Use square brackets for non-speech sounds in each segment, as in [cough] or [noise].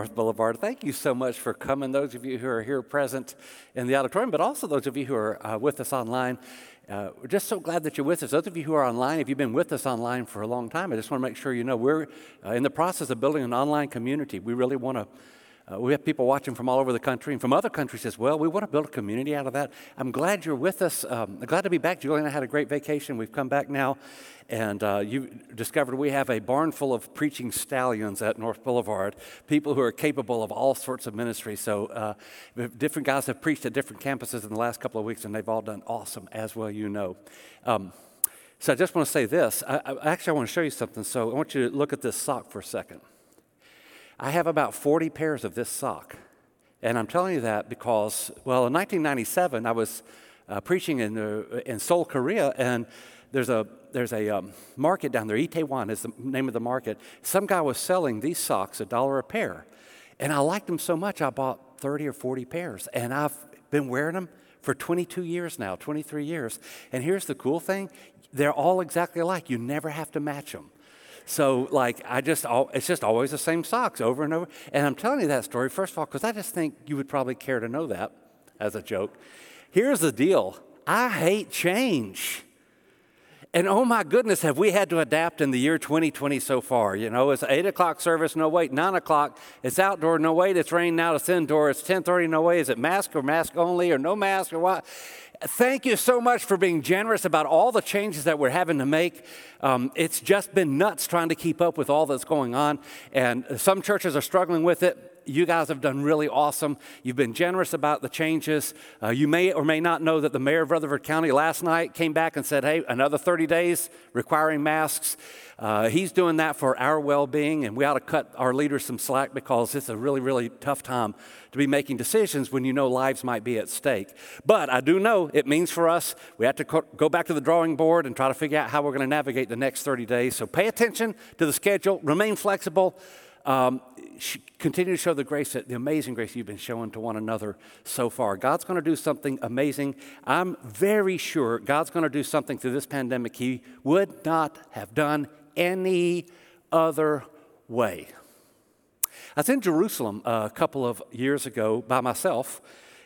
North Boulevard. Thank you so much for coming, those of you who are here present in the auditorium, but also those of you who are uh, with us online. Uh, we're just so glad that you're with us. Those of you who are online, if you've been with us online for a long time, I just want to make sure you know we're uh, in the process of building an online community. We really want to uh, we have people watching from all over the country and from other countries as well. We want to build a community out of that. I'm glad you're with us. Um, glad to be back. Julie and I had a great vacation. We've come back now, and uh, you discovered we have a barn full of preaching stallions at North Boulevard, people who are capable of all sorts of ministry. So, uh, different guys have preached at different campuses in the last couple of weeks, and they've all done awesome, as well you know. Um, so, I just want to say this. I, I, actually, I want to show you something. So, I want you to look at this sock for a second. I have about 40 pairs of this sock. And I'm telling you that because, well, in 1997, I was uh, preaching in, in Seoul, Korea, and there's a, there's a um, market down there, Itaewon is the name of the market. Some guy was selling these socks a dollar a pair. And I liked them so much, I bought 30 or 40 pairs. And I've been wearing them for 22 years now, 23 years. And here's the cool thing they're all exactly alike. You never have to match them. So, like, I just, it's just always the same socks over and over. And I'm telling you that story, first of all, because I just think you would probably care to know that as a joke. Here's the deal I hate change. And oh my goodness, have we had to adapt in the year 2020 so far? You know, it's 8 o'clock service, no wait, 9 o'clock, it's outdoor, no wait, it's rain now, it's indoor, it's 10.30, no wait, is it mask or mask only or no mask or what? Thank you so much for being generous about all the changes that we're having to make. Um, it's just been nuts trying to keep up with all that's going on, and some churches are struggling with it you guys have done really awesome. You've been generous about the changes. Uh, you may or may not know that the mayor of Rutherford County last night came back and said, hey, another 30 days requiring masks. Uh, he's doing that for our well being, and we ought to cut our leaders some slack because it's a really, really tough time to be making decisions when you know lives might be at stake. But I do know it means for us, we have to co- go back to the drawing board and try to figure out how we're going to navigate the next 30 days. So pay attention to the schedule, remain flexible. Um, continue to show the grace, that, the amazing grace you've been showing to one another so far. God's going to do something amazing. I'm very sure God's going to do something through this pandemic He would not have done any other way. I was in Jerusalem a couple of years ago by myself.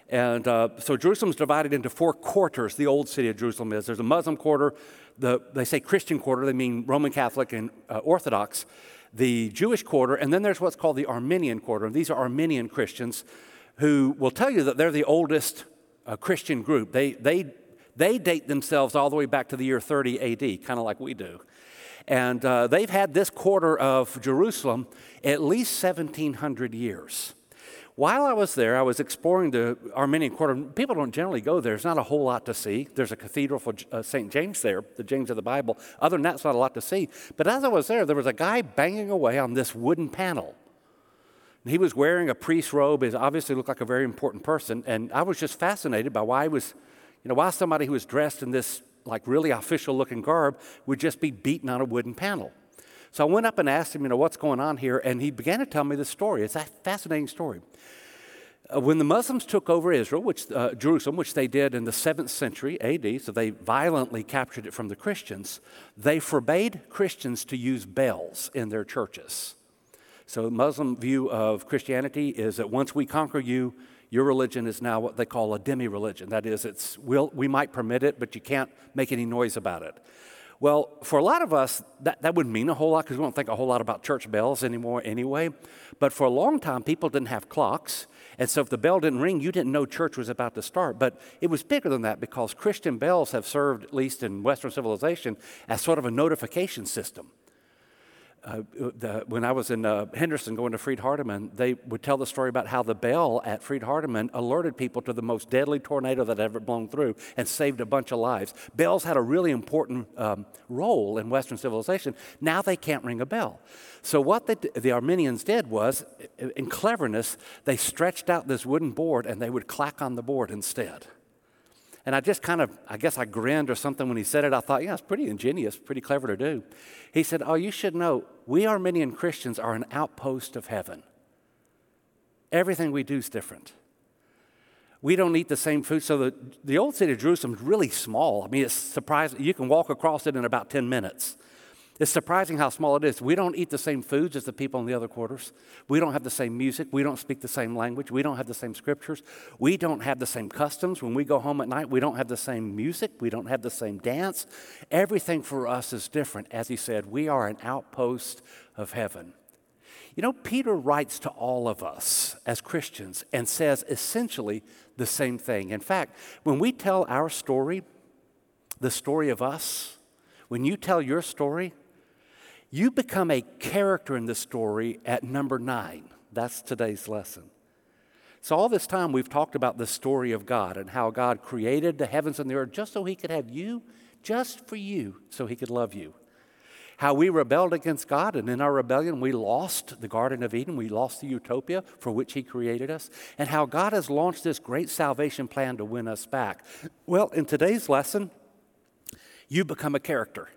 And uh, so Jerusalem's divided into four quarters, the old city of Jerusalem is. There's a Muslim quarter, the, they say Christian quarter, they mean Roman Catholic and uh, Orthodox the Jewish quarter, and then there's what's called the Armenian quarter. And these are Armenian Christians who will tell you that they're the oldest uh, Christian group. They, they, they date themselves all the way back to the year 30 AD, kind of like we do. And uh, they've had this quarter of Jerusalem at least 1700 years. While I was there, I was exploring the Armenian Quarter. People don't generally go there. There's not a whole lot to see. There's a cathedral for uh, St. James there, the James of the Bible. Other than that, it's not a lot to see. But as I was there, there was a guy banging away on this wooden panel. And he was wearing a priest's robe. He obviously looked like a very important person. And I was just fascinated by why he was, you know, why somebody who was dressed in this like really official looking garb would just be beating on a wooden panel. So I went up and asked him, you know, what's going on here? And he began to tell me the story. It's a fascinating story. Uh, when the Muslims took over Israel, which, uh, Jerusalem, which they did in the 7th century AD, so they violently captured it from the Christians, they forbade Christians to use bells in their churches. So the Muslim view of Christianity is that once we conquer you, your religion is now what they call a dhimmi religion. That is, it's, we'll, we might permit it, but you can't make any noise about it. Well, for a lot of us, that, that wouldn't mean a whole lot because we don't think a whole lot about church bells anymore anyway. But for a long time, people didn't have clocks. And so if the bell didn't ring, you didn't know church was about to start. But it was bigger than that because Christian bells have served, at least in Western civilization, as sort of a notification system uh, the, when I was in uh, Henderson going to Freed Hardeman, they would tell the story about how the bell at Freed Hardeman alerted people to the most deadly tornado that had ever blown through and saved a bunch of lives. Bells had a really important um, role in Western civilization. Now they can't ring a bell. So, what the Armenians did was, in cleverness, they stretched out this wooden board and they would clack on the board instead. And I just kind of, I guess I grinned or something when he said it. I thought, yeah, it's pretty ingenious, pretty clever to do. He said, Oh, you should know, we Armenian Christians are an outpost of heaven. Everything we do is different. We don't eat the same food. So the, the old city of Jerusalem is really small. I mean, it's surprising. You can walk across it in about 10 minutes. It's surprising how small it is. We don't eat the same foods as the people in the other quarters. We don't have the same music. We don't speak the same language. We don't have the same scriptures. We don't have the same customs. When we go home at night, we don't have the same music. We don't have the same dance. Everything for us is different. As he said, we are an outpost of heaven. You know, Peter writes to all of us as Christians and says essentially the same thing. In fact, when we tell our story, the story of us, when you tell your story, you become a character in the story at number nine. That's today's lesson. So, all this time, we've talked about the story of God and how God created the heavens and the earth just so He could have you, just for you, so He could love you. How we rebelled against God, and in our rebellion, we lost the Garden of Eden, we lost the utopia for which He created us, and how God has launched this great salvation plan to win us back. Well, in today's lesson, you become a character.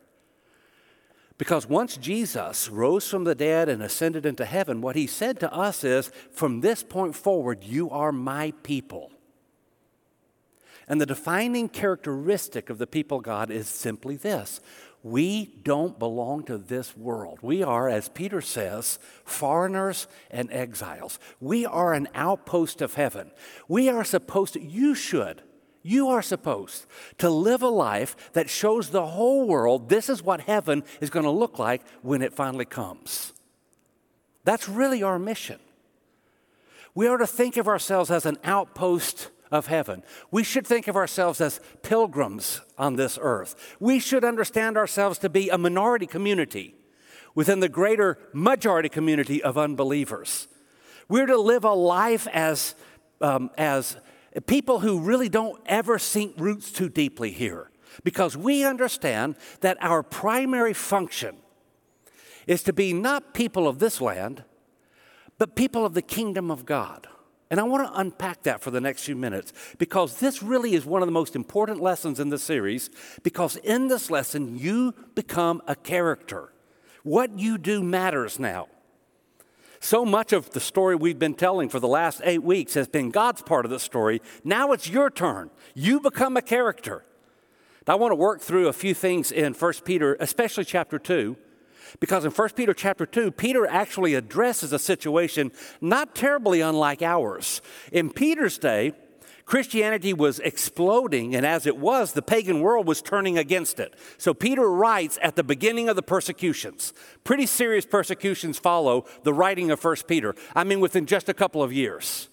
Because once Jesus rose from the dead and ascended into heaven, what he said to us is from this point forward, you are my people. And the defining characteristic of the people God is simply this we don't belong to this world. We are, as Peter says, foreigners and exiles. We are an outpost of heaven. We are supposed to, you should you are supposed to live a life that shows the whole world this is what heaven is going to look like when it finally comes. That's really our mission. We are to think of ourselves as an outpost of heaven. We should think of ourselves as pilgrims on this earth. We should understand ourselves to be a minority community within the greater majority community of unbelievers. We're to live a life as, um, as people who really don't ever sink roots too deeply here because we understand that our primary function is to be not people of this land, but people of the kingdom of God. And I want to unpack that for the next few minutes because this really is one of the most important lessons in the series. Because in this lesson, you become a character. What you do matters now. So much of the story we've been telling for the last eight weeks has been God's part of the story. Now it's your turn. You become a character. I want to work through a few things in 1 Peter, especially chapter 2, because in 1 Peter chapter 2, Peter actually addresses a situation not terribly unlike ours. In Peter's day, Christianity was exploding, and as it was, the pagan world was turning against it. So Peter writes at the beginning of the persecutions. Pretty serious persecutions follow the writing of 1 Peter. I mean, within just a couple of years.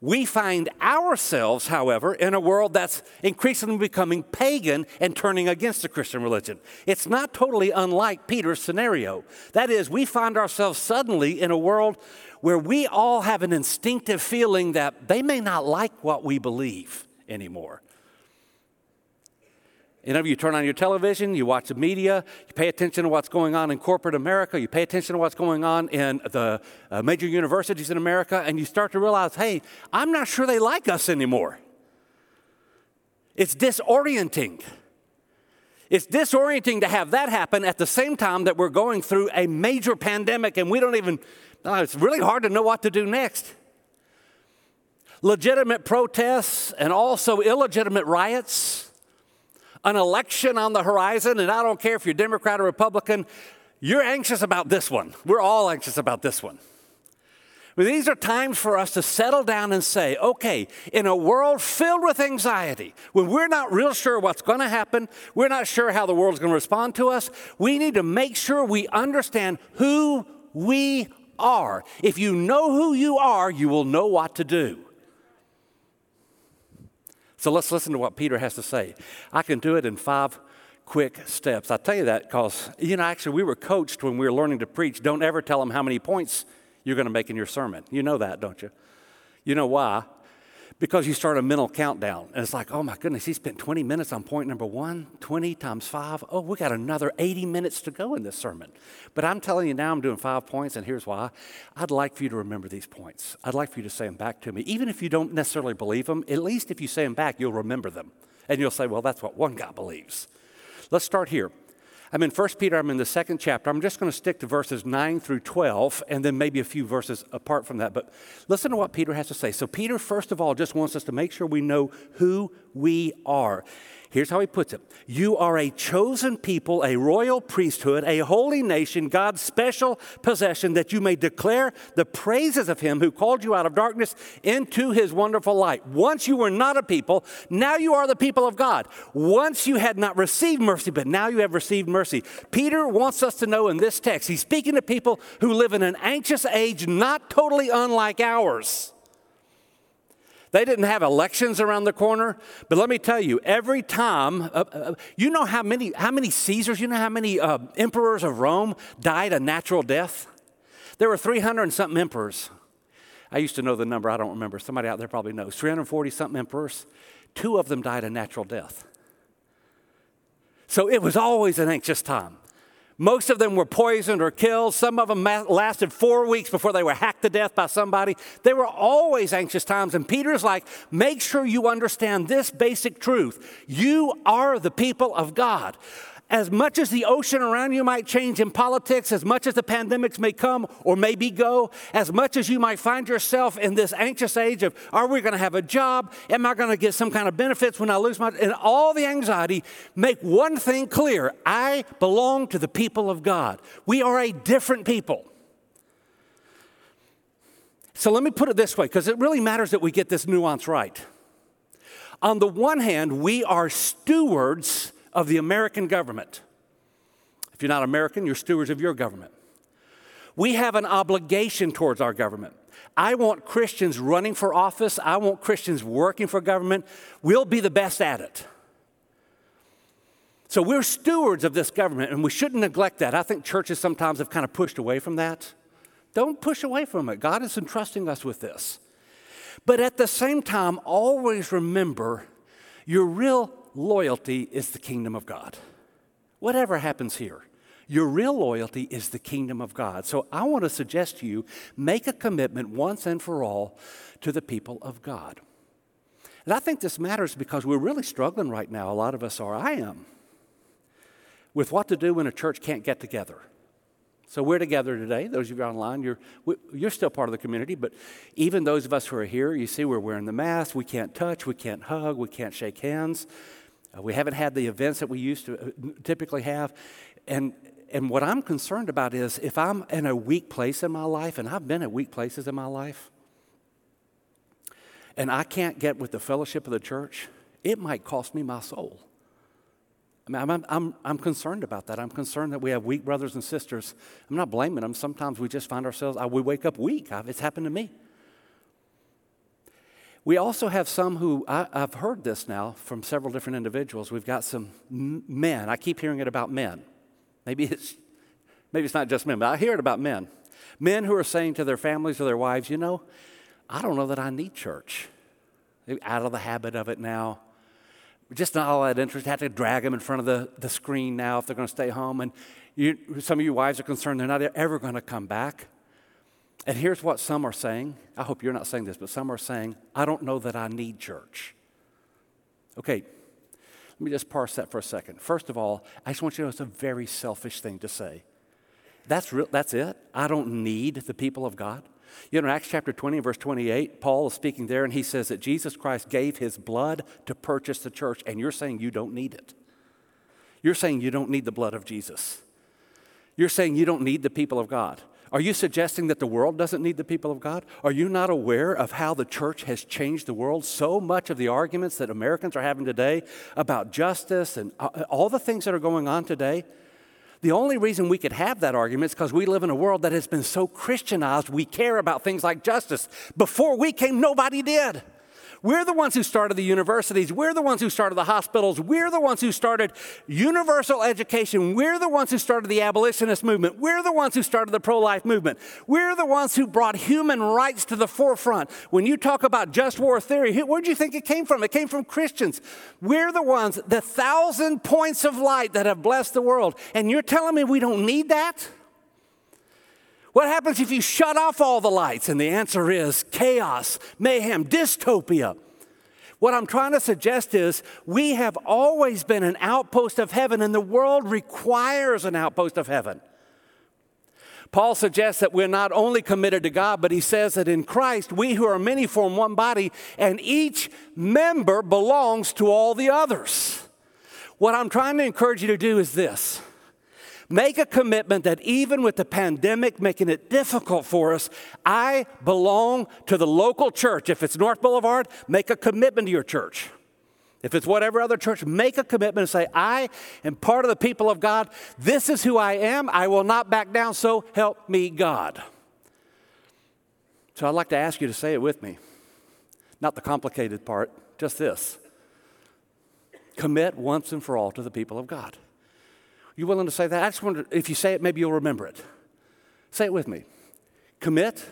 We find ourselves, however, in a world that's increasingly becoming pagan and turning against the Christian religion. It's not totally unlike Peter's scenario. That is, we find ourselves suddenly in a world where we all have an instinctive feeling that they may not like what we believe anymore. You know, you turn on your television, you watch the media, you pay attention to what's going on in corporate America, you pay attention to what's going on in the uh, major universities in America, and you start to realize, hey, I'm not sure they like us anymore. It's disorienting. It's disorienting to have that happen at the same time that we're going through a major pandemic and we don't even it's really hard to know what to do next. Legitimate protests and also illegitimate riots, an election on the horizon, and I don't care if you're Democrat or Republican, you're anxious about this one. We're all anxious about this one. These are times for us to settle down and say, okay, in a world filled with anxiety, when we're not real sure what's going to happen, we're not sure how the world's going to respond to us, we need to make sure we understand who we are. If you know who you are, you will know what to do. So let's listen to what Peter has to say. I can do it in five quick steps. I tell you that because, you know, actually, we were coached when we were learning to preach. Don't ever tell them how many points you're going to make in your sermon. You know that, don't you? You know why? because you start a mental countdown. And it's like, oh my goodness, he spent 20 minutes on point number one, 20 times five. Oh, we got another 80 minutes to go in this sermon. But I'm telling you now, I'm doing five points, and here's why. I'd like for you to remember these points. I'd like for you to say them back to me. Even if you don't necessarily believe them, at least if you say them back, you'll remember them. And you'll say, well, that's what one guy believes. Let's start here. I'm in 1 Peter, I'm in the second chapter. I'm just going to stick to verses 9 through 12 and then maybe a few verses apart from that. But listen to what Peter has to say. So, Peter, first of all, just wants us to make sure we know who we are. Here's how he puts it You are a chosen people, a royal priesthood, a holy nation, God's special possession, that you may declare the praises of him who called you out of darkness into his wonderful light. Once you were not a people, now you are the people of God. Once you had not received mercy, but now you have received mercy. Peter wants us to know in this text, he's speaking to people who live in an anxious age not totally unlike ours. They didn't have elections around the corner, but let me tell you, every time, uh, uh, you know how many, how many Caesars, you know how many uh, emperors of Rome died a natural death? There were 300 and something emperors. I used to know the number, I don't remember. Somebody out there probably knows. 340 something emperors. Two of them died a natural death. So it was always an anxious time. Most of them were poisoned or killed. Some of them lasted four weeks before they were hacked to death by somebody. They were always anxious times. And Peter's like, make sure you understand this basic truth. You are the people of God as much as the ocean around you might change in politics, as much as the pandemics may come or maybe go, as much as you might find yourself in this anxious age of, are we going to have a job? Am I going to get some kind of benefits when I lose my, and all the anxiety, make one thing clear. I belong to the people of God. We are a different people. So let me put it this way, because it really matters that we get this nuance right. On the one hand, we are stewards of the American government. If you're not American, you're stewards of your government. We have an obligation towards our government. I want Christians running for office. I want Christians working for government. We'll be the best at it. So we're stewards of this government, and we shouldn't neglect that. I think churches sometimes have kind of pushed away from that. Don't push away from it. God is entrusting us with this. But at the same time, always remember your real loyalty is the kingdom of God. Whatever happens here, your real loyalty is the kingdom of God. So I want to suggest to you make a commitment once and for all to the people of God. And I think this matters because we're really struggling right now. A lot of us are. I am. With what to do when a church can't get together. So we're together today. Those of you online, you're, you're still part of the community, but even those of us who are here, you see we're wearing the mask. We can't touch, we can't hug, we can't shake hands. Uh, we haven't had the events that we used to uh, typically have. And, and what I'm concerned about is if I'm in a weak place in my life, and I've been at weak places in my life, and I can't get with the fellowship of the church, it might cost me my soul. I mean, I'm, I'm, I'm concerned about that. I'm concerned that we have weak brothers and sisters. I'm not blaming them. Sometimes we just find ourselves, we wake up weak. It's happened to me. We also have some who, I, have heard this now from several different individuals. We've got some men. I keep hearing it about men. Maybe it's, maybe it's not just men, but I hear it about men. Men who are saying to their families or their wives, you know, I don't know that I need church. They're out of the habit of it now. Just not all that interest. Have to drag them in front of the, the screen now if they're going to stay home. And you, some of you wives are concerned they're not ever going to come back. And here's what some are saying. I hope you're not saying this, but some are saying, I don't know that I need church. Okay, let me just parse that for a second. First of all, I just want you to know it's a very selfish thing to say. That's, real, that's it. I don't need the people of God. You know, in Acts chapter 20, verse 28, Paul is speaking there and he says that Jesus Christ gave his blood to purchase the church, and you're saying you don't need it. You're saying you don't need the blood of Jesus. You're saying you don't need the people of God. Are you suggesting that the world doesn't need the people of God? Are you not aware of how the church has changed the world? So much of the arguments that Americans are having today about justice and uh, all the things that are going on today, the only reason we could have that argument is because we live in a world that has been so Christianized, we care about things like justice. Before we came, nobody did. We're the ones who started the universities. We're the ones who started the hospitals. We're the ones who started universal education. We're the ones who started the abolitionist movement. We're the ones who started the pro life movement. We're the ones who brought human rights to the forefront. When you talk about just war theory, where do you think it came from? It came from Christians. We're the ones, the thousand points of light that have blessed the world. And you're telling me we don't need that? What happens if you shut off all the lights? And the answer is chaos, mayhem, dystopia. What I'm trying to suggest is we have always been an outpost of heaven, and the world requires an outpost of heaven. Paul suggests that we're not only committed to God, but he says that in Christ, we who are many form one body, and each member belongs to all the others. What I'm trying to encourage you to do is this make a commitment that even with the pandemic making it difficult for us, I belong to the local church. If it's North Boulevard, make a commitment to your church. If it's whatever other church, make a commitment and say, I am part of the people of God. This is who I am. I will not back down, so help me God. So I'd like to ask you to say it with me. Not the complicated part, just this commit once and for all to the people of God. You willing to say that? I just wonder if you say it, maybe you'll remember it. Say it with me. Commit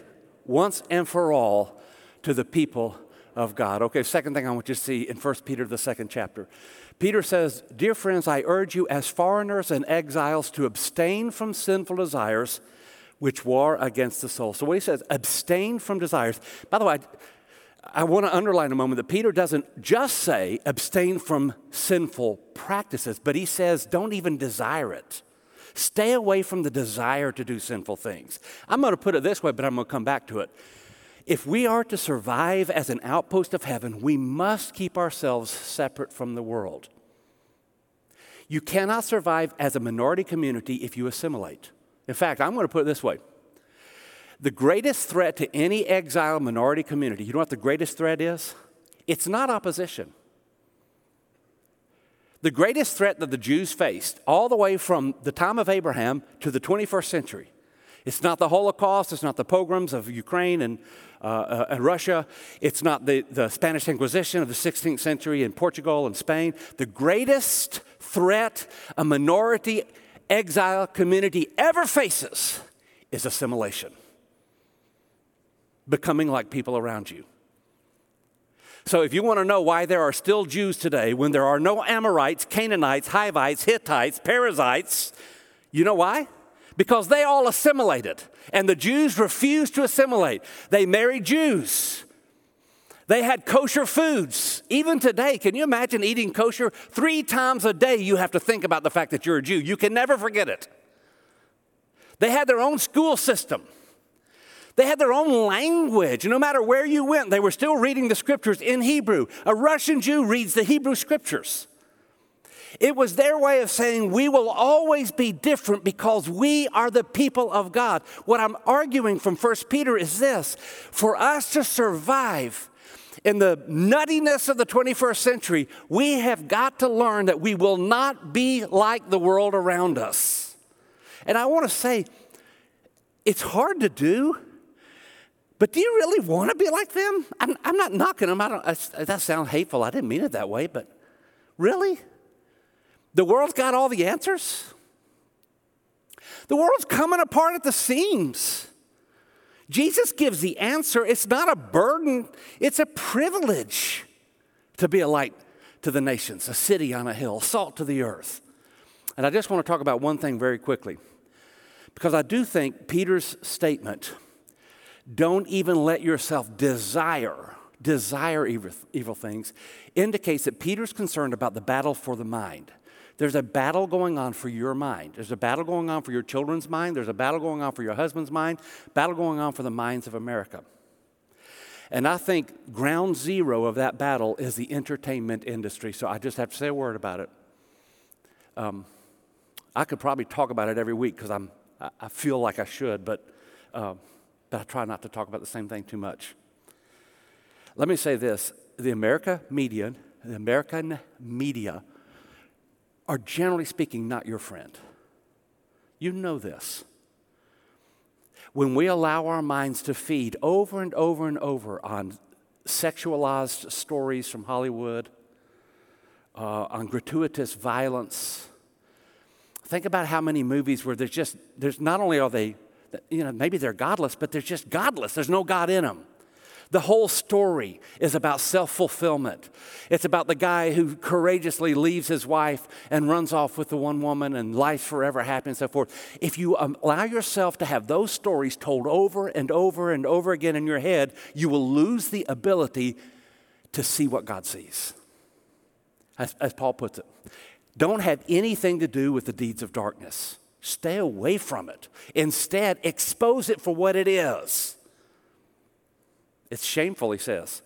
once and for all to the people of God. Okay, second thing I want you to see in 1 Peter, the second chapter. Peter says, Dear friends, I urge you as foreigners and exiles to abstain from sinful desires which war against the soul. So, what he says, abstain from desires. By the way, I, want to underline a moment that Peter doesn't just say abstain from sinful practices, but he says don't even desire it. Stay away from the desire to do sinful things. I'm going to put it this way, but I'm going to come back to it. If we are to survive as an outpost of heaven, we must keep ourselves separate from the world. You cannot survive as a minority community if you assimilate. In fact, I'm going to put it this way the greatest threat to any exile minority community, you know what the greatest threat is? It's not opposition. The greatest threat that the Jews faced, all the way from the time of Abraham to the 21st century, it's not the Holocaust, it's not the pogroms of Ukraine and uh, uh, and Russia. It's not the, the Spanish Inquisition of the 16th century in Portugal and Spain. The greatest threat a minority exile community ever faces is assimilation, becoming like people around you. So, if you want to know why there are still Jews today when there are no Amorites, Canaanites, Hivites, Hittites, Perizzites, you know why? because they all assimilated, and the Jews refused to assimilate. They married Jews. They had kosher foods. Even today, can you imagine eating kosher? Three times a day, you have to think about the fact that you're a Jew. You can never forget it. They had their own school system. They had their own language. No matter where you went, they were still reading the scriptures in Hebrew. A Russian Jew reads the Hebrew scriptures. It was their way of saying we will always be different because we are the people of God. What I'm arguing from 1 Peter is this for us to survive in the nuttiness of the 21st century, we have got to learn that we will not be like the world around us. And I want to say, it's hard to do. But do you really want to be like them? I'm, I'm not knocking them. I don't, I, that sounds hateful. I didn't mean it that way, but really? The world's got all the answers. The world's coming apart at the seams. Jesus gives the answer. It's not a burden, it's a privilege to be a light to the nations, a city on a hill, salt to the earth. And I just want to talk about one thing very quickly, because I do think Peter's statement, don't even let yourself desire, desire evil, evil things, indicates that Peter's concerned about the battle for the mind. There's a battle going on for your mind. There's a battle going on for your children's mind. There's a battle going on for your husband's mind, battle going on for the minds of America. And I think ground zero of that battle is the entertainment industry. So I just have to say a word about it. Um, I could probably talk about it every week because I'm I feel like I should, but uh, but I try not to talk about the same thing too much. Let me say this: the America median, the American media are generally speaking not your friend. You know this. When we allow our minds to feed over and over and over on sexualized stories from Hollywood, uh, on gratuitous violence, think about how many movies where there's just, there's not only are they, you know, maybe they're godless, but they're just godless. There's no God in them. The whole story is about self fulfillment. It's about the guy who courageously leaves his wife and runs off with the one woman and life forever happy and so forth. If you allow yourself to have those stories told over and over and over again in your head, you will lose the ability to see what God sees. As, as Paul puts it, don't have anything to do with the deeds of darkness. Stay away from it. Instead, expose it for what it is. It's shameful, he says,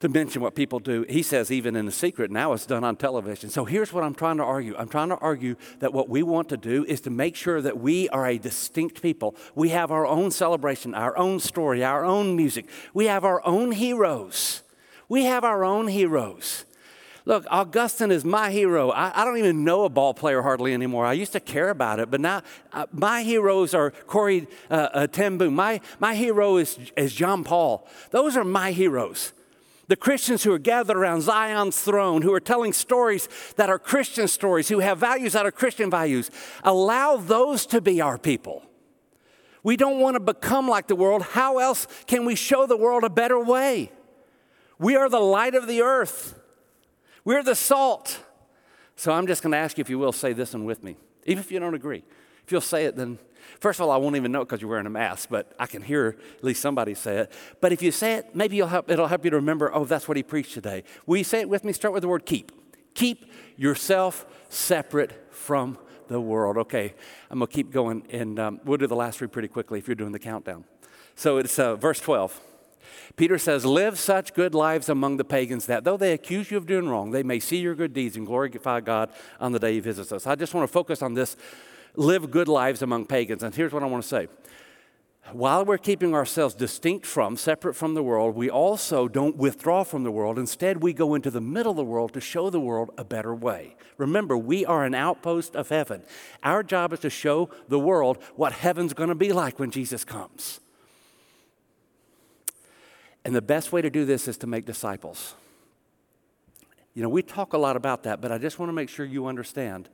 to mention what people do. He says, even in the secret, now it's done on television. So here's what I'm trying to argue I'm trying to argue that what we want to do is to make sure that we are a distinct people. We have our own celebration, our own story, our own music. We have our own heroes. We have our own heroes. Look, Augustine is my hero. I, I, don't even know a ball player hardly anymore. I used to care about it, but now uh, my heroes are Corey uh, uh. My, my hero is, is John Paul. Those are my heroes. The Christians who are gathered around Zion's throne, who are telling stories that are Christian stories, who have values that are Christian values, allow those to be our people. We don't want to become like the world. How else can we show the world a better way? We are the light of the earth, we're the salt. So I'm just going to ask you if you will say this one with me, even if you don't agree. If you'll say it, then First of all, I won't even know because you're wearing a mask, but I can hear at least somebody say it. But if you say it, maybe help, it'll help you to remember, oh, that's what he preached today. Will you say it with me? Start with the word keep. Keep yourself separate from the world. Okay, I'm going to keep going, and um, we'll do the last three pretty quickly if you're doing the countdown. So it's uh, verse 12. Peter says, Live such good lives among the pagans that though they accuse you of doing wrong, they may see your good deeds and glorify God on the day he visits us. I just want to focus on this live good lives among pagans. And here's what I want to say. While we're keeping ourselves distinct from, separate from the world, we also don't withdraw from the world. Instead, we go into the middle of the world to show the world a better way. Remember, we are an outpost of heaven. Our job is to show the world what heaven's going to be like when Jesus comes. And the best way to do this is to make disciples. You know, we talk a lot about that, but I just want to make sure you understand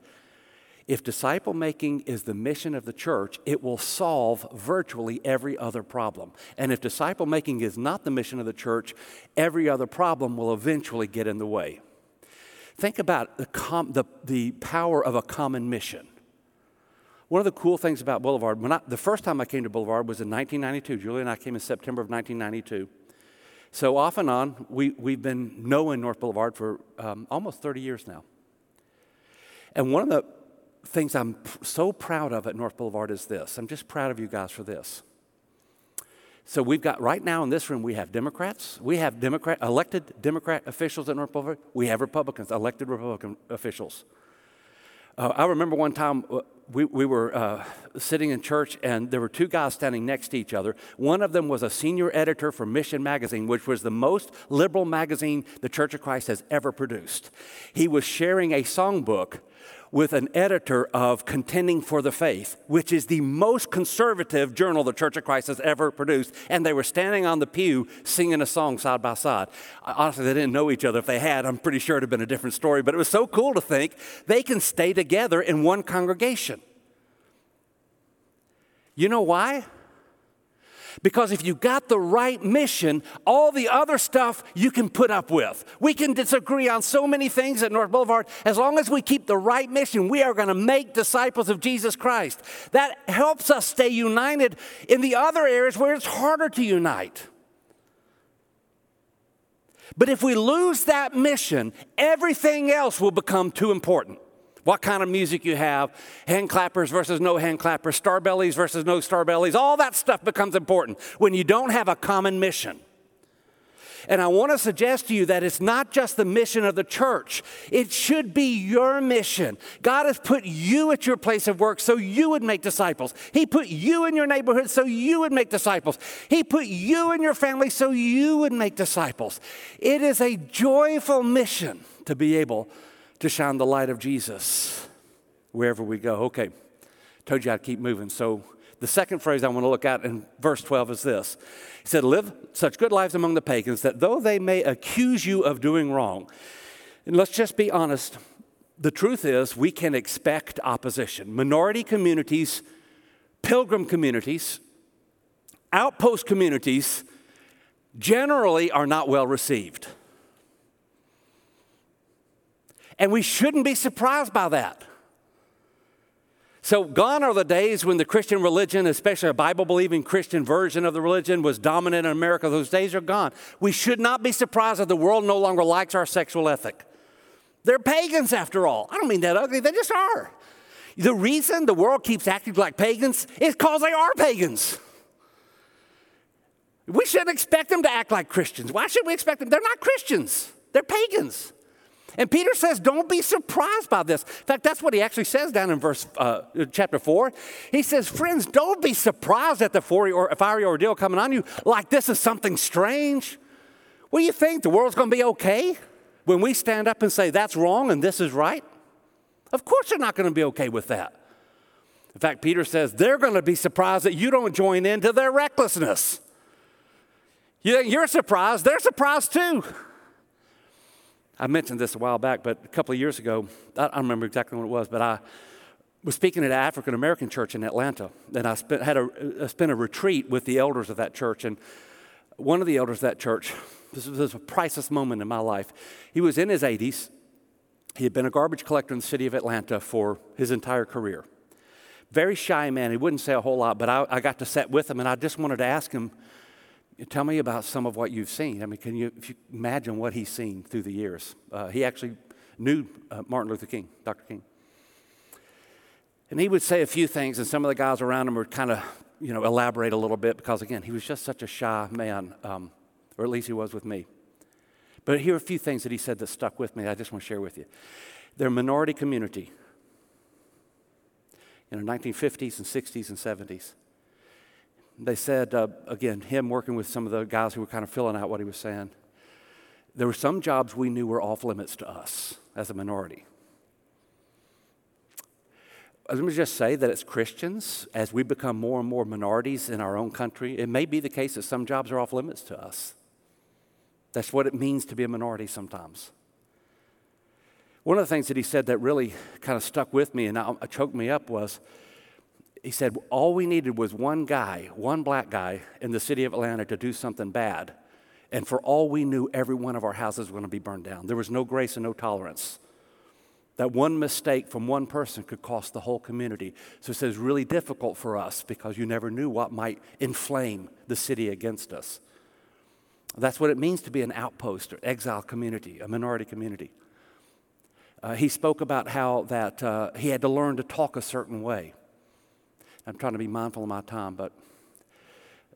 if disciple making is the mission of the church, it will solve virtually every other problem. And if disciple making is not the mission of the church, every other problem will eventually get in the way. Think about the, com- the, the power of a common mission. One of the cool things about Boulevard, when I, the first time I came to Boulevard was in 1992. Julie and I came in September of 1992. So off and on, we, we've been knowing North Boulevard for um, almost 30 years now. And one of the things I'm so proud of at North Boulevard is this. I'm just proud of you guys for this. So we've got right now in this room we have Democrats, we have Democrat elected Democrat officials at North Boulevard, we have Republicans, elected Republican officials. Uh, I remember one time uh, we, we were uh, sitting in church and there were two guys standing next to each other. One of them was a senior editor for Mission Magazine, which was the most liberal magazine the Church of Christ has ever produced. He was sharing a songbook with an editor of Contending for the Faith, which is the most conservative journal the Church of Christ has ever produced. And they were standing on the pew singing a song side by side. Honestly, they didn't know each other. If they had, I'm pretty sure it would have been a different story. But it was so cool to think they can stay together in one congregation. You know why? Because if you got the right mission, all the other stuff you can put up with. We can disagree on so many things at North Boulevard. As long as we keep the right mission, we are going to make disciples of Jesus Christ. That helps us stay united in the other areas where it's harder to unite. But if we lose that mission, everything else will become too important what kind of music you have, hand clappers versus no hand clappers, star bellies versus no star bellies, all that stuff becomes important when you don't have a common mission. And I want to suggest to you that it's not just the mission of the church, it should be your mission. God has put you at your place of work so you would make disciples. He put you in your neighborhood so you would make disciples. He put you in your family so you would make disciples. It is a joyful mission to be able to shine the light of Jesus wherever we go. Okay, told you I'd keep moving. So the second phrase I want to look at in verse 12 is this He said, Live such good lives among the pagans that though they may accuse you of doing wrong, and let's just be honest, the truth is we can expect opposition. Minority communities, pilgrim communities, outpost communities generally are not well received. And we shouldn't be surprised by that. So, gone are the days when the Christian religion, especially a Bible believing Christian version of the religion, was dominant in America. Those days are gone. We should not be surprised that the world no longer likes our sexual ethic. They're pagans, after all. I don't mean that ugly, they just are. The reason the world keeps acting like pagans is because they are pagans. We shouldn't expect them to act like Christians. Why should we expect them? They're not Christians, they're pagans. And Peter says, don't be surprised by this. In fact, that's what he actually says down in verse uh, chapter 4. He says, friends, don't be surprised at the fiery ordeal coming on you like this is something strange. What do you think? The world's going to be okay when we stand up and say that's wrong and this is right? Of course, they're not going to be okay with that. In fact, Peter says they're going to be surprised that you don't join into their recklessness. You're surprised, they're surprised too. I mentioned this a while back, but a couple of years ago, I don't remember exactly when it was, but I was speaking at an African American church in Atlanta, and I spent, had a, I spent a retreat with the elders of that church. And one of the elders of that church, this was a priceless moment in my life. He was in his 80s. He had been a garbage collector in the city of Atlanta for his entire career. Very shy man. He wouldn't say a whole lot, but I, I got to sit with him, and I just wanted to ask him Tell me about some of what you've seen. I mean, can you, you imagine what he's seen through the years? Uh, he actually knew uh, Martin Luther King, Dr. King. And he would say a few things, and some of the guys around him would kind of, you know, elaborate a little bit because, again, he was just such a shy man, um, or at least he was with me. But here are a few things that he said that stuck with me I just want to share with you. They're a minority community in the 1950s and 60s and 70s they said, uh, again, him working with some of the guys who were kind of filling out what he was saying, there were some jobs we knew were off limits to us as a minority. Let me just say that as Christians, as we become more and more minorities in our own country, it may be the case that some jobs are off limits to us. That's what it means to be a minority sometimes. One of the things that he said that really kind of stuck with me and choked me up was he said, all we needed was one guy, one black guy in the city of Atlanta to do something bad. And for all we knew, every one of our houses was going to be burned down. There was no grace and no tolerance. That one mistake from one person could cost the whole community. So it says, really difficult for us because you never knew what might inflame the city against us. That's what it means to be an outpost or exile community, a minority community. Uh, he spoke about how that uh, he had to learn to talk a certain way. I'm trying to be mindful of my time, but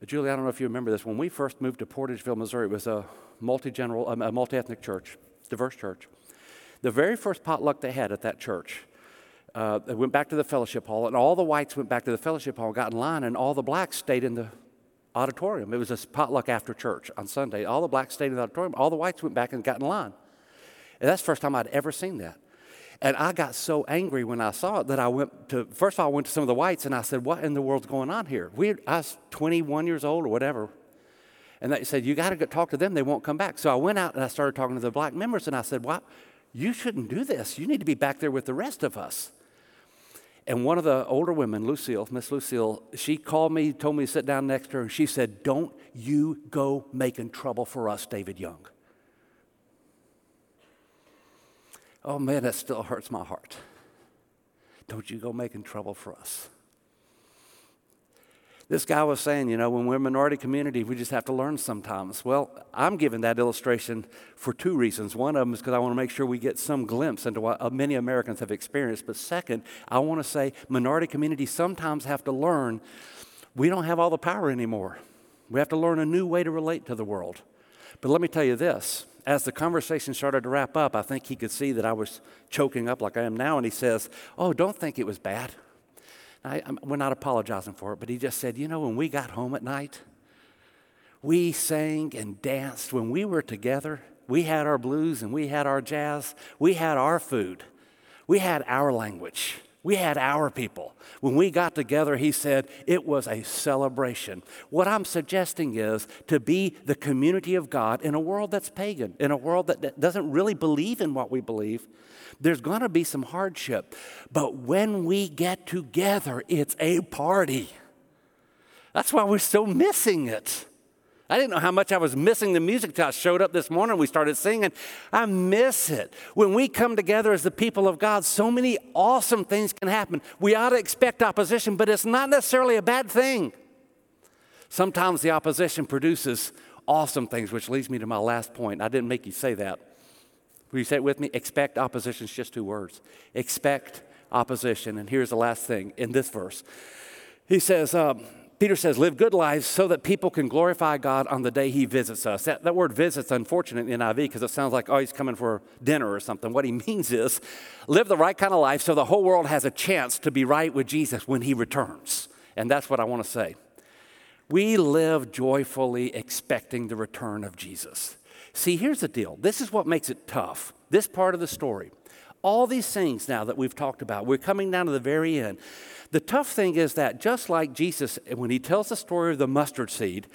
uh, Julie, I don't know if you remember this. When we first moved to Portageville, Missouri, it was a multi-general, um, a multi-ethnic church, diverse church. The very first potluck they had at that church, uh, they went back to the fellowship hall, and all the whites went back to the fellowship hall, got in line, and all the blacks stayed in the auditorium. It was a potluck after church on Sunday. All the blacks stayed in the auditorium. All the whites went back and got in line. And that's the first time I'd ever seen that. And I got so angry when I saw it that I went to, first of all, I went to some of the whites and I said, What in the world's going on here? We, I was 21 years old or whatever. And they said, You got to talk to them, they won't come back. So I went out and I started talking to the black members and I said, What? You shouldn't do this. You need to be back there with the rest of us. And one of the older women, Lucille, Miss Lucille, she called me, told me to sit down next to her, and she said, Don't you go making trouble for us, David Young. Oh man, that still hurts my heart. Don't you go making trouble for us. This guy was saying, you know, when we're a minority community, we just have to learn sometimes. Well, I'm giving that illustration for two reasons. One of them is because I want to make sure we get some glimpse into what uh, many Americans have experienced. But second, I want to say minority communities sometimes have to learn we don't have all the power anymore. We have to learn a new way to relate to the world. But let me tell you this as the conversation started to wrap up, I think he could see that I was choking up like I am now, and he says, Oh, don't think it was bad. I, we're not apologizing for it, but he just said, You know, when we got home at night, we sang and danced. When we were together, we had our blues and we had our jazz, we had our food, we had our language. We had our people. When we got together, he said it was a celebration. What I'm suggesting is to be the community of God in a world that's pagan, in a world that doesn't really believe in what we believe. There's going to be some hardship. But when we get together, it's a party. That's why we're so missing it. I didn't know how much I was missing the music till I showed up this morning. We started singing. I miss it. When we come together as the people of God, so many awesome things can happen. We ought to expect opposition, but it's not necessarily a bad thing. Sometimes the opposition produces awesome things, which leads me to my last point. I didn't make you say that. Will you say it with me? Expect opposition is just two words. Expect opposition. And here's the last thing in this verse. He says, um, Peter says, live good lives so that people can glorify God on the day he visits us. That, that word visit's unfortunate in NIV because it sounds like, oh, he's coming for dinner or something. What he [laughs] means is live the right kind of life so the whole world has a chance to be right with Jesus when he returns. And that's what I want to say. We live joyfully expecting the return of Jesus. See, here's the deal this is what makes it tough, this part of the story. All these things now that we've talked about, we're coming down to the very end. The tough thing is that just like Jesus, when he tells the story of the mustard seed,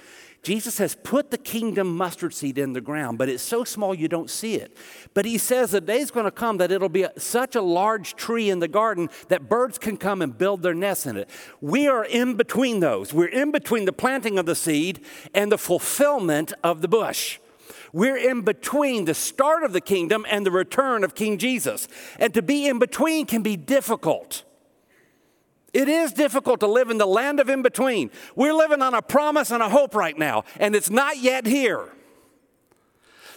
Jesus has put the kingdom mustard seed in the ground, but it's so small you don't see it. But he says the day's going to come that it'll be a, such a large tree in the garden that birds can come and build their nests in it. We are in between those. We're in between the planting of the seed and the fulfillment of the bush. We're in between the start of the kingdom and the return of King Jesus. And to be in between can be difficult. It is difficult to live in the land of in between. We're living on a promise and a hope right now, and it's not yet here.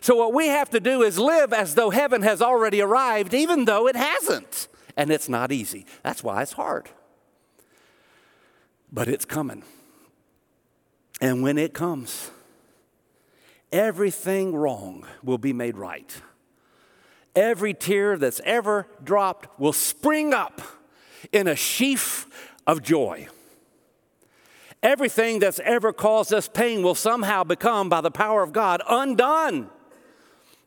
So, what we have to do is live as though heaven has already arrived, even though it hasn't. And it's not easy. That's why it's hard. But it's coming. And when it comes, everything wrong will be made right. Every tear that's ever dropped will spring up in a sheaf of joy. Everything that's ever caused us pain will somehow become, by the power of God, undone.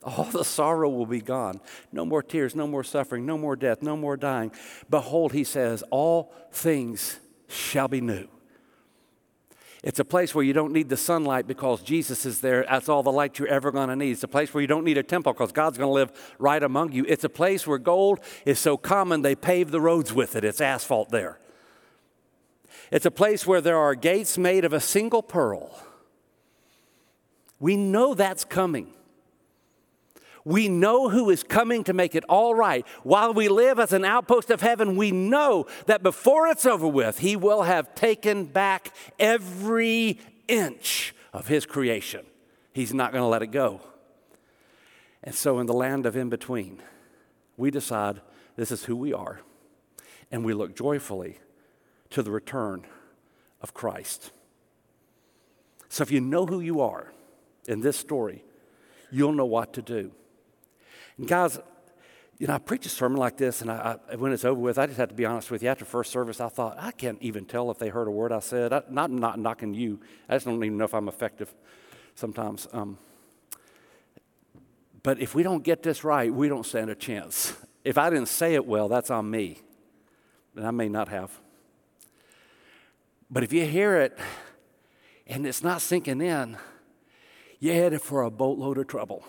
All the sorrow will be gone. No more tears, no more suffering, no more death, no more dying. Behold, he says, all things shall be new. It's a place where you don't need the sunlight because Jesus is there. That's all the light you're ever going to need. It's a place where you don't need a temple because God's going to live right among you. It's a place where gold is so common they pave the roads with it. It's asphalt there. It's a place where there are gates made of a single pearl. We know that's coming. We know who is coming to make it all right. While we live as an outpost of heaven, we know that before it's over with, He will have taken back every inch of His creation. He's not going to let it go. And so, in the land of in between, we decide this is who we are, and we look joyfully to the return of Christ. So, if you know who you are in this story, you'll know what to do. And guys, you know, I preach a sermon like this, and I, I, when it's over with, I just have to be honest with you. After first service, I thought, I can't even tell if they heard a word I said. I, not, not knocking you. I just don't even know if I'm effective sometimes. Um, but if we don't get this right, we don't stand a chance. If I didn't say it well, that's on me. And I may not have. But if you hear it and it's not sinking in, you're headed for a boatload of trouble.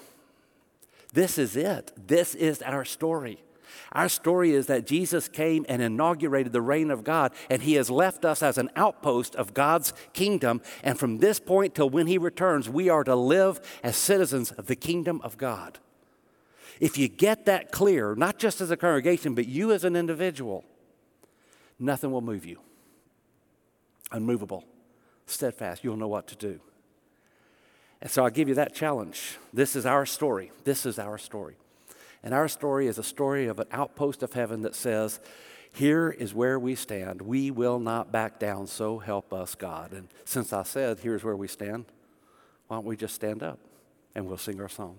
This is it. This is our story. Our story is that Jesus came and inaugurated the reign of God, and He has left us as an outpost of God's kingdom. And from this point till when He returns, we are to live as citizens of the kingdom of God. If you get that clear, not just as a congregation, but you as an individual, nothing will move you. Unmovable, steadfast, you'll know what to do. And so I give you that challenge. This is our story. This is our story. And our story is a story of an outpost of heaven that says, Here is where we stand. We will not back down, so help us, God. And since I said, Here's where we stand, why don't we just stand up and we'll sing our song?